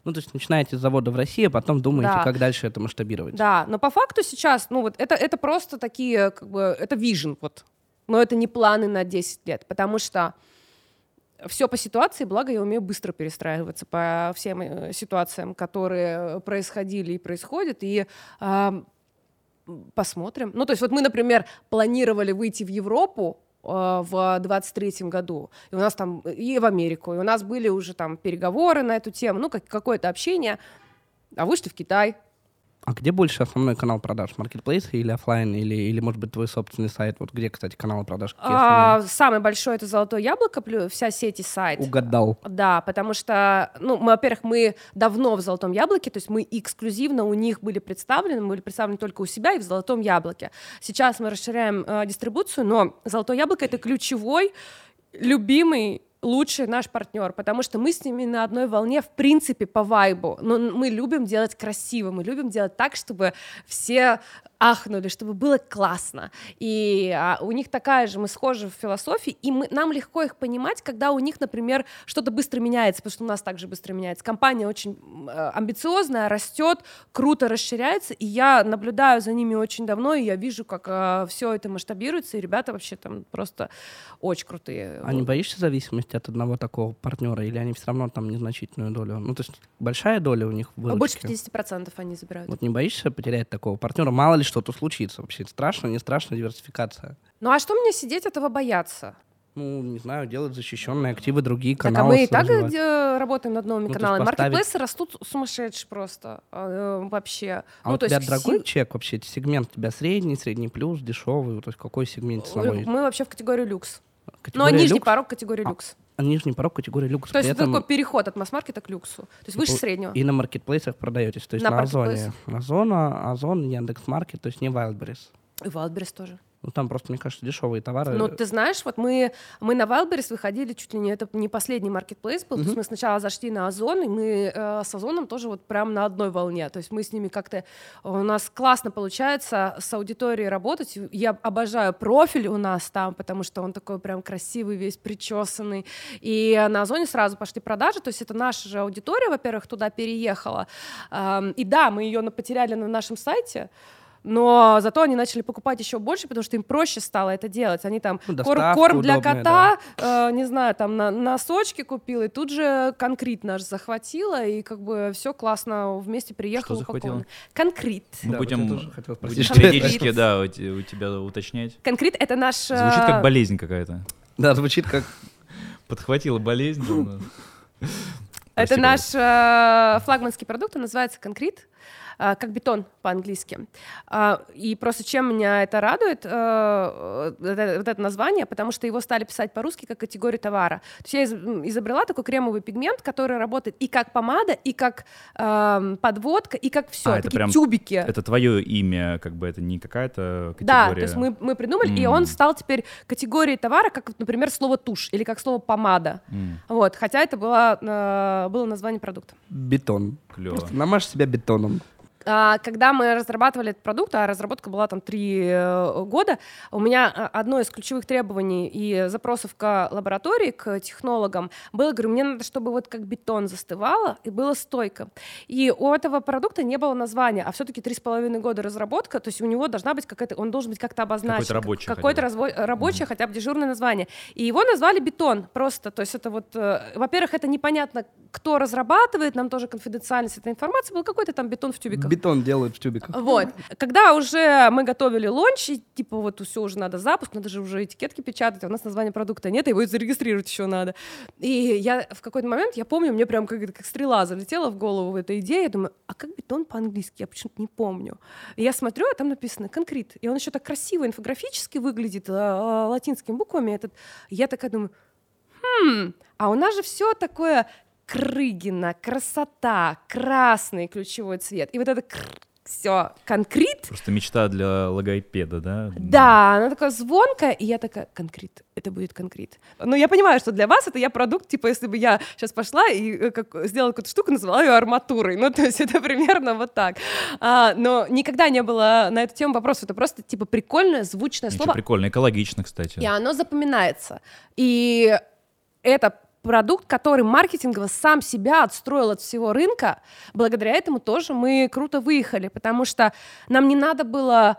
Ну, то есть начинаете с завода в России, а потом думаете, Да. как дальше это масштабировать. Да, но по факту сейчас, ну вот это, это просто такие, как бы, это вижен, вот. Но это не планы на 10 лет, потому что все по ситуации, благо я умею быстро перестраиваться по всем э, ситуациям, которые происходили и происходят, и а, посмотрим. Ну, то есть вот мы, например, планировали выйти в Европу э, в 23 году, и у нас там, и в Америку, и у нас были уже там переговоры на эту тему, ну, как, какое-то общение, а вышли в Китай, А где больше основной канал продаж? Маркетплейс или оффлайн? Или, или, может быть, твой собственный сайт? Вот где, кстати, каналы продаж? А, самый большой это Золотое яблоко, плюс вся сеть и сайт. Угадал. Да, потому что, ну, мы, во-первых, мы давно в Золотом Яблоке, то есть мы эксклюзивно у них были представлены, мы были представлены только у себя и в Золотом Яблоке. Сейчас мы расширяем э, дистрибуцию, но Золотое Яблоко это ключевой, любимый лучший наш партнер, потому что мы с ними на одной волне в принципе по вайбу. Но мы любим делать красиво, мы любим делать так, чтобы все ахнули, чтобы было классно. И а, у них такая же, мы схожи в философии, и мы, нам легко их понимать, когда у них, например, что-то быстро меняется, потому что у нас также быстро меняется. Компания очень э, амбициозная, растет, круто расширяется, и я наблюдаю за ними очень давно, и я вижу, как все это масштабируется, и ребята вообще там просто очень крутые. А не боишься зависимости от одного такого партнера? Или они все равно там незначительную долю? Ну, то есть большая доля у них в Больше выручке? 50% они забирают. Вот не боишься потерять такого партнера? Мало ли что-то случится вообще. Страшно, не страшно, диверсификация. Ну а что мне сидеть этого бояться? Ну, не знаю, делать защищенные активы, другие Так, а каналы. мы и так э, работаем над новыми Ну, каналами. поставить- Маркетплейсы растут сумасшедшие просто э, вообще. А ну, у то тебя есть дорогой чек вообще? Сегмент у тебя средний, средний плюс, дешевый? То есть какой сегмент ценовой? Мы вообще в категории люкс. Но Категория нижний люкс? порог категории А, люкс. А нижний порог категории люкс. То есть это этом такой переход от масс-маркета к люксу. То есть выше и- среднего. И на маркетплейсах продаетесь, то есть На на, Озоне. Озона, Озон, Яндекс.Маркет, то есть не Wildberries. И Wildberries тоже. Ну там просто, мне кажется, дешевые товары. Ну, ты знаешь, вот мы, мы на Wildberries выходили чуть ли не, это не последний маркетплейс был, то есть мы сначала зашли на Озон, и мы э, с Озоном тоже вот прям на одной волне, то есть мы с ними как-то, у нас классно получается с аудиторией работать, я обожаю профиль у нас там, потому что он такой прям красивый, весь причесанный, и на Озоне сразу пошли продажи, то есть это наша же аудитория, во-первых, туда переехала, Ам, и да, мы ее потеряли на нашем сайте, но зато они начали покупать еще больше, потому что им проще стало это делать. Они там Ну, кор- доставка корм для удобная, кота, э, не знаю, там на, носочки купила, и тут же конкрет наш захватила, и как бы все классно вместе приехало. Что захватила? Конкрет. Мы Да, вот будем, спросить, будем периодически, да, у, у тебя уточнять. Конкрет это наш... э, Звучит как болезнь какая-то. Да, звучит как... Подхватила болезнь. да, да. Это наш э, флагманский продукт, он называется конкрет, как бетон по-английски. А, и просто чем меня это радует, э, вот это, вот это название, потому что его стали писать по-русски как категорию товара. То есть я изобрела такой кремовый пигмент, который работает и как помада, и как эм, подводка, и как все, А, это такие прям- тюбики. Это твое имя, как бы это не какая-то категория. Да, то есть мы, мы придумали, и он стал теперь категорией товара, как, например, слово тушь или как слово помада. М, Вот, хотя это было, э, было название продукта. Бетон. Клево. Просто намажь себя бетоном. А, Когда мы разрабатывали этот продукт, а разработка была там три э, года, у меня а, одно из ключевых требований и запросов к лаборатории, к технологам было, говорю, мне надо, чтобы вот как бетон застывало и было стойко. И у этого продукта не было названия, а все-таки три с половиной года разработка, то есть у него должна быть какая-то, он должен быть как-то обозначен. Какое-то рабочее хотя Какое-то бы. разво- рабочее, хотя бы дежурное название. И его назвали бетон просто, то есть это вот, э, во-первых, это непонятно, кто разрабатывает, нам тоже конфиденциальность этой информации, был какой-то там бетон в тюбиках. Бетон делают в тюбиках. Вот. Когда уже мы готовили лонч, и, типа вот все уже надо запуск, надо же уже этикетки печатать, а у нас названия продукта нет, его зарегистрировать еще надо. И я в какой-то момент, я помню, мне прям как, как стрела залетела в голову эта идея, я думаю, а как бетон по-английски? Я почему-то не помню. И я смотрю, а там написано конкрет. И он еще так красиво инфографически выглядит, а, латинскими буквами. Этот. Я такая думаю, хм, а у нас же все такое Крыгина, красота, красный ключевой цвет. И вот это все, конкрет. Просто мечта для логопеда, да? Да, она такая звонкая, и я такая, конкрет, это будет конкрет. Но я понимаю, что для вас это я продукт, типа, если бы я сейчас пошла и э, как, сделала какую-то штуку, назвала ее арматурой, ну, то есть это примерно вот так. А, но никогда не было на эту тему вопросов, это просто, типа, прикольное, звучное Ничего слово. прикольно, экологично, кстати. И оно запоминается. И это продукт, который маркетингово сам себя отстроил от всего рынка, благодаря этому тоже мы круто выехали, потому что нам не надо было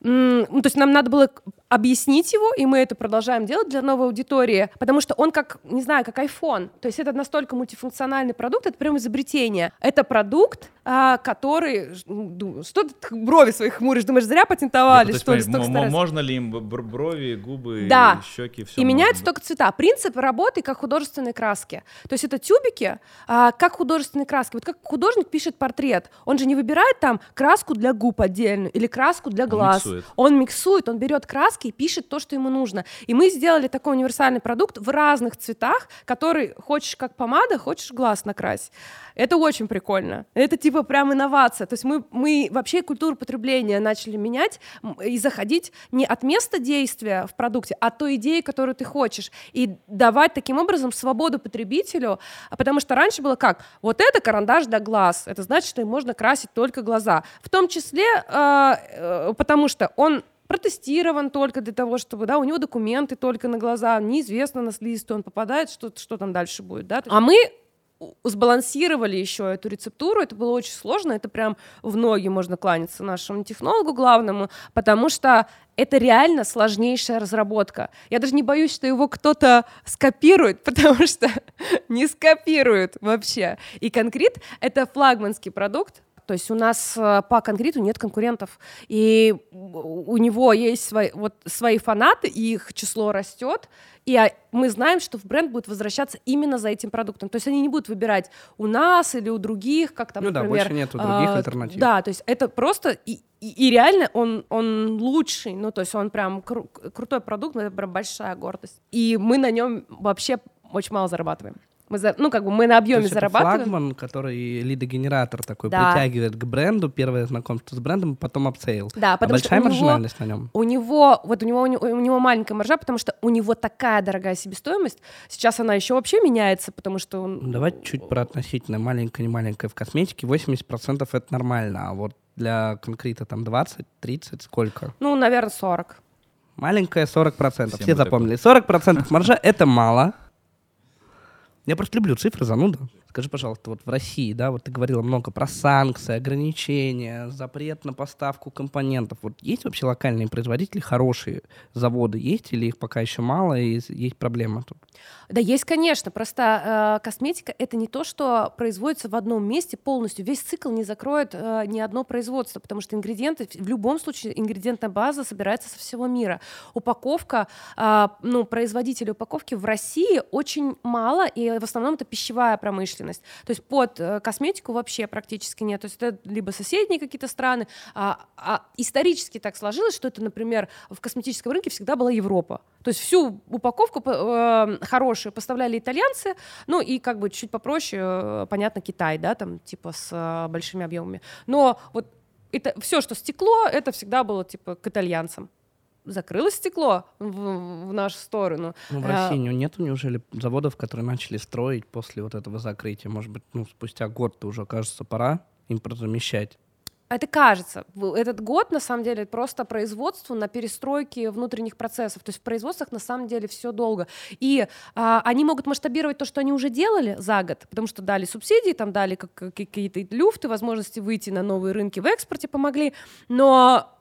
ну, то есть нам надо было объяснить его, и мы это продолжаем делать для новой аудитории, потому что он как, не знаю, как iPhone. То есть это настолько мультифункциональный продукт, это прям изобретение. Это продукт, а, который... Что ты брови своих хмуришь? Думаешь, зря патентовали, Нет, что ли? Смотри, можно ли им брови, губы, да. щеки, все И меняются только цвета. Принцип работы как художественной краски. То есть это тюбики, а, как художественные краски. Вот как художник пишет портрет, он же не выбирает там краску для губ отдельно или краску для глаз. Он миксует. Он миксует, он берет краски пишет то, что ему нужно. И мы сделали такой универсальный продукт в разных цветах, который хочешь как помада, хочешь глаз накрась. Это очень прикольно. Это типа прям инновация. То есть мы, мы вообще культуру потребления начали менять и заходить не от места действия в продукте, а от той идеи, которую ты хочешь. И давать таким образом свободу потребителю, а потому что раньше было как? Вот это карандаш для глаз. Это значит, что им можно красить только глаза. В том числе, э, э, потому что он протестирован только для того, чтобы, да, у него документы только на глаза, неизвестно, на слизистую он попадает, что, что там дальше будет, да. А мы сбалансировали еще эту рецептуру, это было очень сложно, это прям в ноги можно кланяться нашему технологу главному, потому что это реально сложнейшая разработка. Я даже не боюсь, что его кто-то скопирует, потому что не скопируют вообще. И конкрет — это флагманский продукт, то есть у нас э, по конкрету нет конкурентов, и у него есть свои, вот, свои фанаты, и их число растет, и а, мы знаем, что в бренд будет возвращаться именно за этим продуктом. То есть они не будут выбирать у нас или у других, как там, ну например... Ну да, больше нет других а, альтернатив. Да, то есть это просто... И, и, и реально он, он лучший, ну то есть он прям кру- крутой продукт, это прям большая гордость. И мы на нем вообще очень мало зарабатываем. Мы за, ну, как бы мы на объеме То есть зарабатываем. Это флагман, который лидогенератор такой да. притягивает к бренду, первое знакомство с брендом, потом upsale. Да, а потому большая что у маржинальность него, на нем. У него, вот у него, у него маленькая маржа, потому что у него такая дорогая себестоимость. Сейчас она еще вообще меняется, потому что он... Ну, давайте чуть про относительно маленькое, не маленькое в косметике. 80% это нормально, а вот для конкрета там 20, 30, сколько? Ну, наверное, 40. Маленькая 40%. Всем Все запомнили. 40% маржа — это мало. Я просто люблю цифры, зануда. Скажи, пожалуйста, вот в России, да, вот ты говорила много про санкции, ограничения, запрет на поставку компонентов. Вот есть вообще локальные производители, хорошие заводы есть или их пока еще мало и есть проблема тут? Да, есть, конечно. Просто э, косметика это не то, что производится в одном месте полностью. Весь цикл не закроет э, ни одно производство, потому что ингредиенты, в любом случае, ингредиентная база собирается со всего мира. Упаковка, э, ну, производителей упаковки в России очень мало, и в основном это пищевая промышленность. То есть под э, косметику вообще практически нет. То есть это либо соседние какие-то страны, а, а исторически так сложилось, что это, например, в косметическом рынке всегда была Европа. То есть всю упаковку э, хорошую поставляли итальянцы, ну и как бы чуть попроще, э, понятно, Китай, да, там типа с э, большими объемами. Но вот это все, что стекло, это всегда было типа к итальянцам закрылось стекло в, в нашу сторону. Ну, в России а, нет неужели заводов, которые начали строить после вот этого закрытия? Может быть, ну, спустя год-то уже, кажется, пора импортозамещать? Это кажется. Этот год, на самом деле, просто производство на перестройке внутренних процессов. То есть в производствах, на самом деле, все долго. И а, они могут масштабировать то, что они уже делали за год, потому что дали субсидии, там дали как, какие-то люфты, возможности выйти на новые рынки в экспорте помогли. Но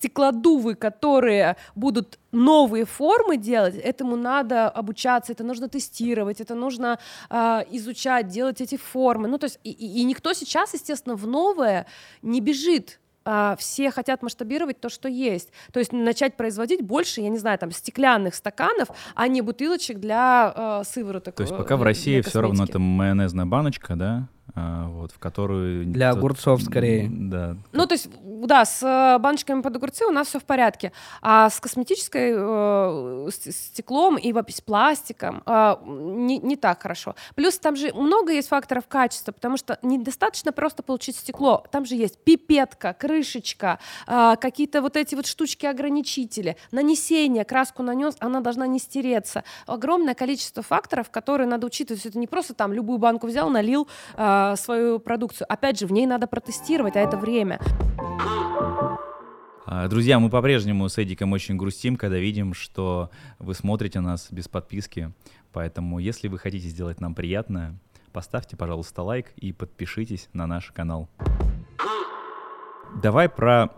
стеклодувы, которые будут новые формы делать, этому надо обучаться, это нужно тестировать, это нужно э, изучать, делать эти формы. Ну, то есть, и, и никто сейчас, естественно, в новое не бежит а, все хотят масштабировать то, что есть. То есть начать производить больше, я не знаю, там, стеклянных стаканов, а не бутылочек для э, сывороток. То есть пока в России все равно это майонезная баночка, да? А, вот, в которую... Для огурцов скорее. Да. Ну, то есть, да, с э, баночками под огурцы у нас все в порядке, а с косметической э, стеклом и с пластиком э, не, не так хорошо. Плюс там же много есть факторов качества, потому что недостаточно просто получить стекло, там же есть пипетка, крышечка, э, какие-то вот эти вот штучки-ограничители, нанесение, краску нанес, она должна не стереться. Огромное количество факторов, которые надо учитывать. Это не просто там любую банку взял, налил, э, э, свою продукцию. Опять же, в ней надо протестировать, а это время. А, друзья, мы по-прежнему с Эдиком очень грустим, когда видим, что вы смотрите нас без подписки. Поэтому, если вы хотите сделать нам приятное, поставьте, пожалуйста, лайк и подпишитесь на наш канал. Давай про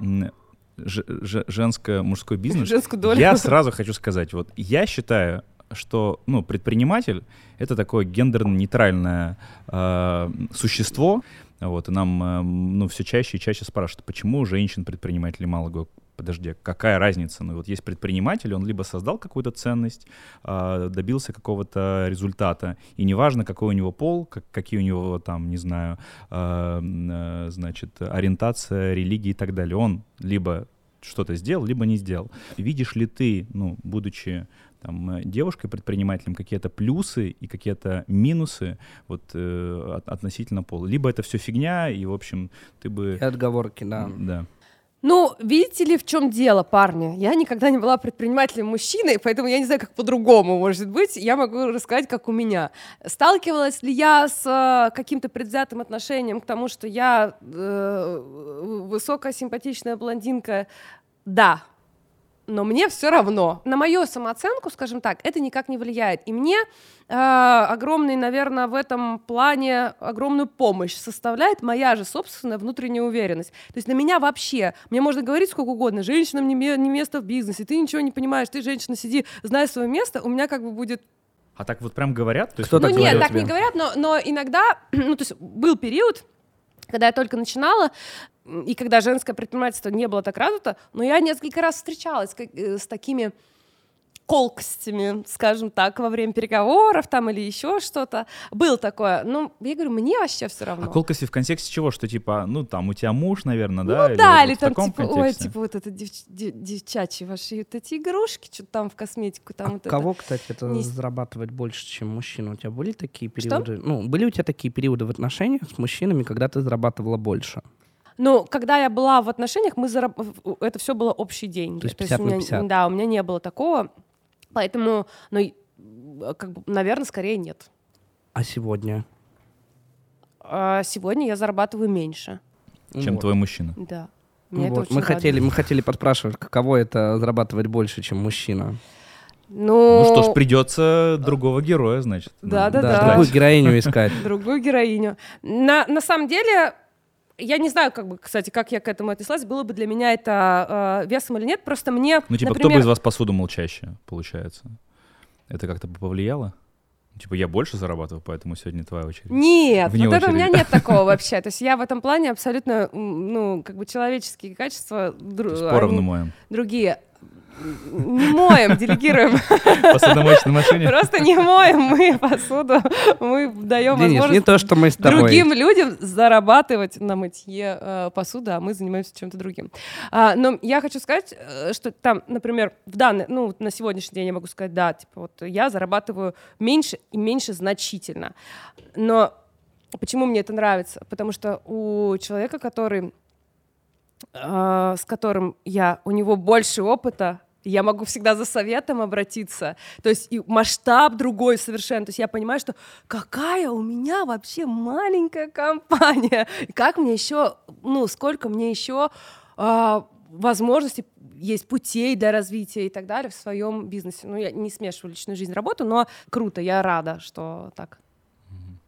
женско-мужской бизнес. Женскую долю. Я сразу хочу сказать, вот я считаю, что ну, предприниматель — это такое гендерно-нейтральное э, существо, вот, и нам э, ну, все чаще и чаще спрашивают, почему женщин-предпринимателей мало? Говорю, подожди, какая разница? Ну вот есть предприниматель, он либо создал какую-то ценность, э, добился какого-то результата, и неважно, какой у него пол, как, какие у него там, не знаю, э, э, значит, ориентация, религия и так далее, он либо что-то сделал, либо не сделал. Видишь ли ты, ну, будучи там, э, девушкой-предпринимателем какие-то плюсы и какие-то минусы вот, э, относительно пола. Либо это все фигня, и, в общем, ты бы... И отговорки, да. Да. Ну, видите ли, в чем дело, парни? Я никогда не была предпринимателем мужчиной, поэтому я не знаю, как по-другому может быть. Я могу рассказать, как у меня. Сталкивалась ли я с э, каким-то предвзятым отношением к тому, что я э, высокая, симпатичная блондинка? Да, но мне все равно. На мою самооценку, скажем так, это никак не влияет. И мне э, огромный, наверное, в этом плане огромную помощь составляет моя же собственная внутренняя уверенность. То есть на меня вообще, мне можно говорить сколько угодно, женщинам не, не место в бизнесе, ты ничего не понимаешь, ты женщина, сиди, знай свое место, у меня как бы будет а так вот прям говорят? То есть Кто ну нет, так не говорят, но, но иногда, ну то есть был период, когда я только начинала, и когда женское предпринимательство не было так развито, но я несколько раз встречалась э, с такими колкостями, скажем так, во время переговоров там или еще что-то. Было такое. Ну, я говорю, мне вообще все равно. А колкости в контексте чего? Что типа, ну там у тебя муж, наверное, да? Ну да, или, или там типа, контексте? ой, типа вот это дев, дев, девчачьи ваши вот эти игрушки, что-то там в косметику. Там а вот кого, это... кстати, это Не... зарабатывать больше, чем мужчина? У тебя были такие периоды? Что? Ну, были у тебя такие периоды в отношениях с мужчинами, когда ты зарабатывала больше? Ну, когда я была в отношениях, мы зараб... это все было общий день. То есть 50 То есть у меня, 50. Да, у меня не было такого. Поэтому, ну, как бы, наверное, скорее нет. А сегодня? А сегодня я зарабатываю меньше. Чем вот. твой мужчина? Да. Ну вот. мы, хотели, мы хотели подспрашивать, каково это зарабатывать больше, чем мужчина. Ну, ну что ж, придется другого героя, значит. Да, да, да. Другую героиню искать. Другую героиню. На, на самом деле, я не знаю, как бы, кстати, как я к этому отнеслась, было бы для меня это э, весом или нет, просто мне, Ну, типа, например... кто бы из вас посуду мыл чаще, получается? Это как-то повлияло? Типа, я больше зарабатываю, поэтому сегодня твоя очередь. Нет, Вне вот очереди. это у меня нет такого вообще. То есть я в этом плане абсолютно, ну, как бы человеческие качества... Поровну моем. Другие не моем, делегируем. Посудомоечной машине? Просто не моем мы посуду. Мы даем Денис, возможность не то, что мы с тобой. другим людям зарабатывать на мытье э, посуды, а мы занимаемся чем-то другим. А, но я хочу сказать, э, что там, например, в данный, ну, на сегодняшний день я могу сказать, да, типа вот я зарабатываю меньше и меньше значительно. Но почему мне это нравится? Потому что у человека, который э, с которым я, у него больше опыта, я могу всегда за советом обратиться. То есть и масштаб другой совершенно. То есть я понимаю, что какая у меня вообще маленькая компания. Как мне еще, ну, сколько мне еще э, возможностей есть путей для развития и так далее в своем бизнесе. Ну, я не смешиваю личную жизнь работу, но круто, я рада, что так.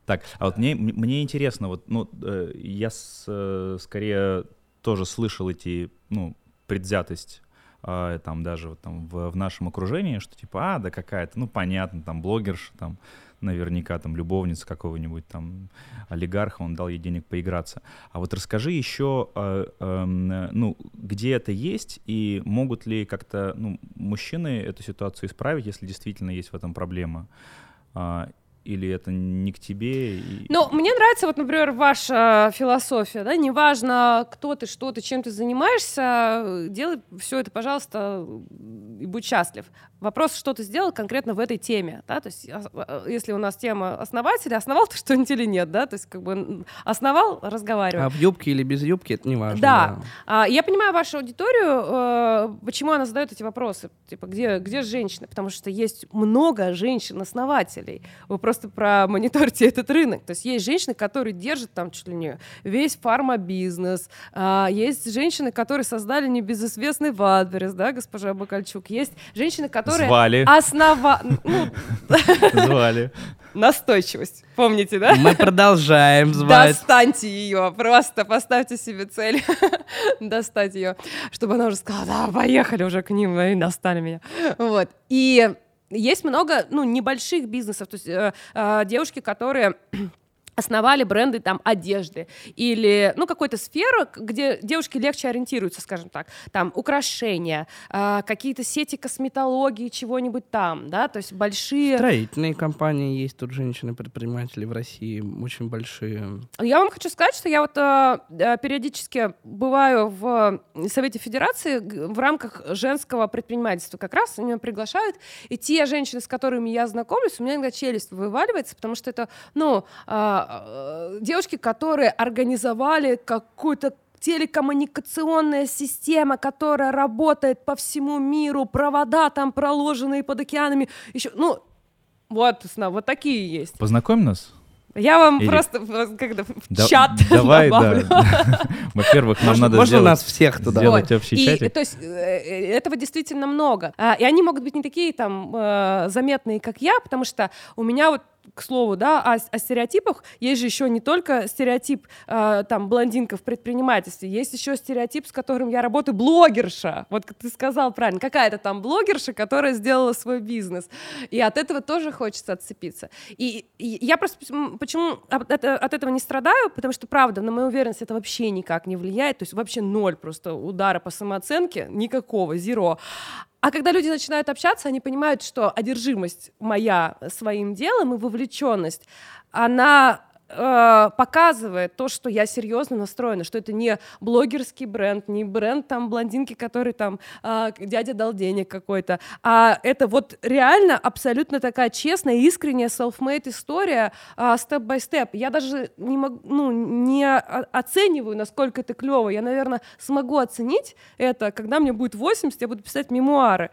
Так, а вот мне, мне интересно, вот, ну, э, я с, э, скорее тоже слышал эти, ну, предвзятость а, там даже вот там в, в нашем окружении, что типа, а, да какая-то, ну понятно, там блогерша, там наверняка там любовница какого-нибудь там олигарха, он дал ей денег поиграться. А вот расскажи еще, э, э, ну, где это есть и могут ли как-то ну, мужчины эту ситуацию исправить, если действительно есть в этом проблема? Или это не к тебе? И... Ну, мне нравится, вот, например, ваша философия, да, неважно, кто ты, что ты, чем ты занимаешься, делай все это, пожалуйста, и будь счастлив. Вопрос, что ты сделал конкретно в этой теме, да, то есть а, а, если у нас тема основателя, основал ты что-нибудь или нет, да, то есть как бы основал, разговаривай. А в юбке или без юбки, это не важно. Да. да. А, я понимаю вашу аудиторию, э, почему она задает эти вопросы, типа, где, где женщины, потому что есть много женщин-основателей, вы просто промониторите этот рынок, то есть есть женщины, которые держат там чуть ли не весь фармабизнес, а, есть женщины, которые создали небезызвестный Вадберес, да, госпожа Бакальчук, есть женщины, которые которые Звали. основа... Ну, Звали. Настойчивость. Помните, да? Мы продолжаем звать. Достаньте ее. Просто поставьте себе цель достать ее, чтобы она уже сказала, да, поехали уже к ним, и достали меня. Вот. И есть много, ну, небольших бизнесов, то есть э, э, девушки, которые основали бренды там одежды или ну какой-то сферы, где девушки легче ориентируются, скажем так, там украшения, э, какие-то сети косметологии, чего-нибудь там, да, то есть большие. Строительные компании есть тут женщины-предприниматели в России очень большие. Я вам хочу сказать, что я вот э, периодически бываю в Совете Федерации в рамках женского предпринимательства, как раз меня приглашают, и те женщины, с которыми я знакомлюсь, у меня иногда челюсть вываливается, потому что это, ну э, Э, девушки, которые организовали какую-то телекоммуникационная система, которая работает по всему миру, провода там проложенные под океанами, еще, ну, вот, вот такие есть. Познакомь нас. Я вам Или... просто когда, в да, чат давай, добавлю. Да. Во-первых, нам надо Можно сделать, нас всех туда? сделать вот. общий и, чатик. То есть э, э, этого действительно много. А, и они могут быть не такие там заметные, как я, потому что у меня вот к слову, да, о, о стереотипах есть же еще не только стереотип э, там блондинка в предпринимательстве, есть еще стереотип, с которым я работаю, блогерша. Вот ты сказал правильно, какая-то там блогерша, которая сделала свой бизнес. И от этого тоже хочется отцепиться. И, и я просто почему от, от этого не страдаю, потому что, правда, на мою уверенность это вообще никак не влияет, то есть вообще ноль просто удара по самооценке, никакого, зеро. А когда люди начинают общаться, они понимают, что одержимость моя своим делом и вовлеченность, она э, показывает то, что я серьезно настроена, что это не блогерский бренд, не бренд там блондинки, который там э, дядя дал денег какой-то, а это вот реально абсолютно такая честная, искренняя self-made история степ-бай-степ. Я даже не, мог, ну, не оцениваю, насколько это клево. Я, наверное, смогу оценить это, когда мне будет 80, я буду писать мемуары.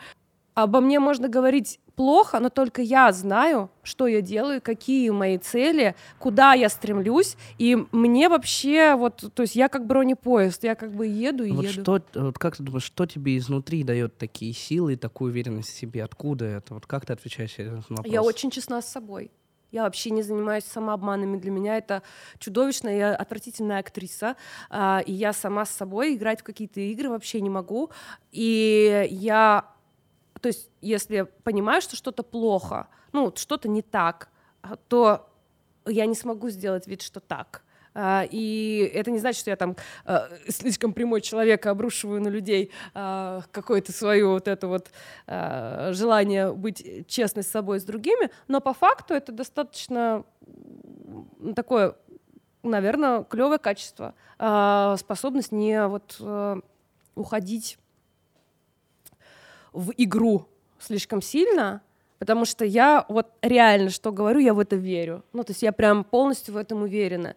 Обо мне можно говорить плохо, но только я знаю, что я делаю, какие мои цели, куда я стремлюсь, и мне вообще вот, то есть я как бронепоезд, я как бы еду и вот еду. Что, вот как ты думаешь, что тебе изнутри дает такие силы и такую уверенность в себе? Откуда это? Вот как ты отвечаешь на этот вопрос? Я очень честна с собой. Я вообще не занимаюсь самообманами. Для меня это чудовищно. Я отвратительная актриса. А, и я сама с собой играть в какие-то игры вообще не могу. И я то есть, если понимаю, что что-то плохо, ну, что-то не так, то я не смогу сделать вид, что так. Uh, и это не значит, что я там uh, слишком прямой человек, обрушиваю на людей какое-то свое вот это вот желание быть честной с собой, с другими, но по факту это достаточно такое, наверное, клевое качество, способность не вот уходить в игру слишком сильно, потому что я вот реально, что говорю, я в это верю. Ну, то есть я прям полностью в этом уверена.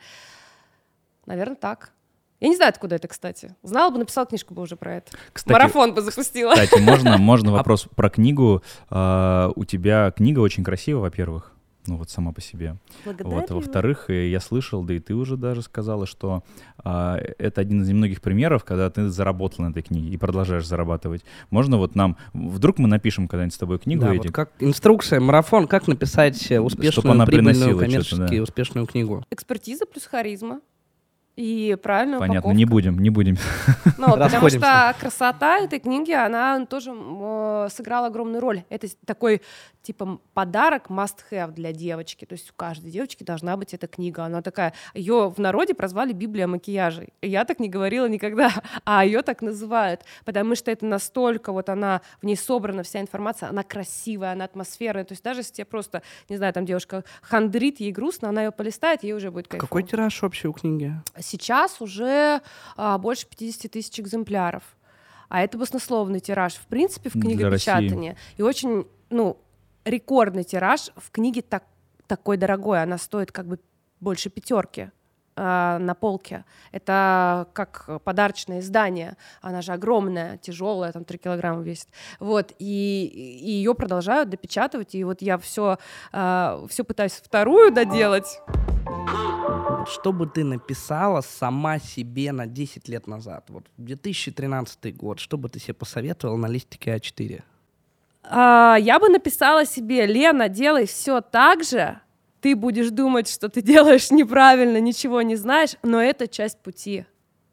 Наверное, так. Я не знаю, откуда это, кстати. Знала бы, написала книжку бы уже про это. Кстати, Марафон бы запустила. Кстати, можно, можно вопрос про книгу. Uh, у тебя книга очень красивая, во-первых ну вот сама по себе. Благодарю. Вот. Во-вторых, э, я слышал, да и ты уже даже сказала, что а, это один из немногих примеров, когда ты заработал на этой книге и продолжаешь зарабатывать. Можно вот нам, вдруг мы напишем когда-нибудь с тобой книгу да, эти? Вот как инструкция, марафон, как написать успешную, она прибыльную, коммерчески да. успешную книгу. Экспертиза плюс харизма. И правильную Понятно, упаковку. не будем, не будем. Ну, потому что красота этой книги, она тоже э, сыграла огромную роль. Это такой, типа, подарок must-have для девочки. То есть у каждой девочки должна быть эта книга. Она такая... Ее в народе прозвали Библия макияжей. Я так не говорила никогда, а ее так называют. Потому что это настолько, вот она, в ней собрана вся информация, она красивая, она атмосферная. То есть даже если тебе просто, не знаю, там девушка хандрит, ей грустно, она ее полистает, ей уже будет кайфово. Какой тираж общий у книги? Сейчас уже а, больше 50 тысяч экземпляров. А это баснословный тираж, в принципе, в книгопечатании. И очень, ну, рекордный тираж в книге так, такой дорогой. Она стоит как бы больше пятерки а, на полке. Это как подарочное издание. Она же огромная, тяжелая, там 3 килограмма весит. Вот, и, ее продолжают допечатывать. И вот я все, все пытаюсь вторую доделать. Что бы ты написала сама себе на 10 лет назад? Вот 2013 год. Что бы ты себе посоветовала на листике А4? А, я бы написала себе, Лена, делай все так же. Ты будешь думать, что ты делаешь неправильно, ничего не знаешь, но это часть пути.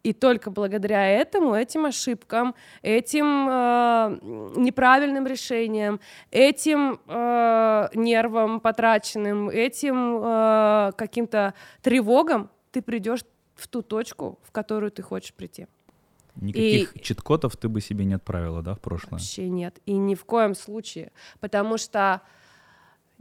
И только благодаря этому, этим ошибкам, этим э, неправильным решениям, этим э, нервам потраченным, этим э, каким-то тревогам ты придешь в ту точку, в которую ты хочешь прийти. Никаких чит-кодов ты бы себе не отправила, да, в прошлое? Вообще нет. И ни в коем случае. Потому что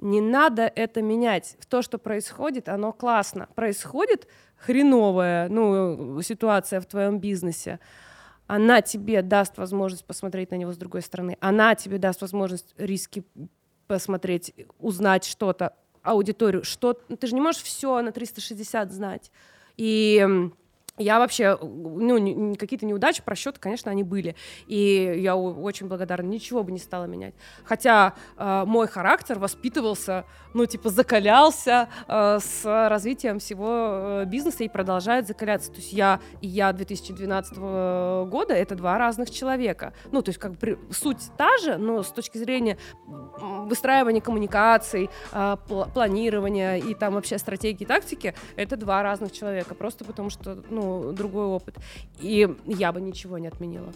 не надо это менять. То, что происходит, оно классно. Происходит хреновая ну, ситуация в твоем бизнесе. Она тебе даст возможность посмотреть на него с другой стороны. Она тебе даст возможность риски посмотреть, узнать что-то, аудиторию. Что... Ты же не можешь все на 360 знать. И я вообще, ну, какие-то неудачи, просчеты, конечно, они были. И я очень благодарна, ничего бы не стала менять. Хотя э, мой характер воспитывался, ну, типа, закалялся э, с развитием всего э, бизнеса и продолжает закаляться. То есть я и я 2012 года — это два разных человека. Ну, то есть как бы суть та же, но с точки зрения выстраивания коммуникаций, пла- планирования и там вообще стратегии, тактики, это два разных человека, просто потому что, ну, другой опыт. И я бы ничего не отменила.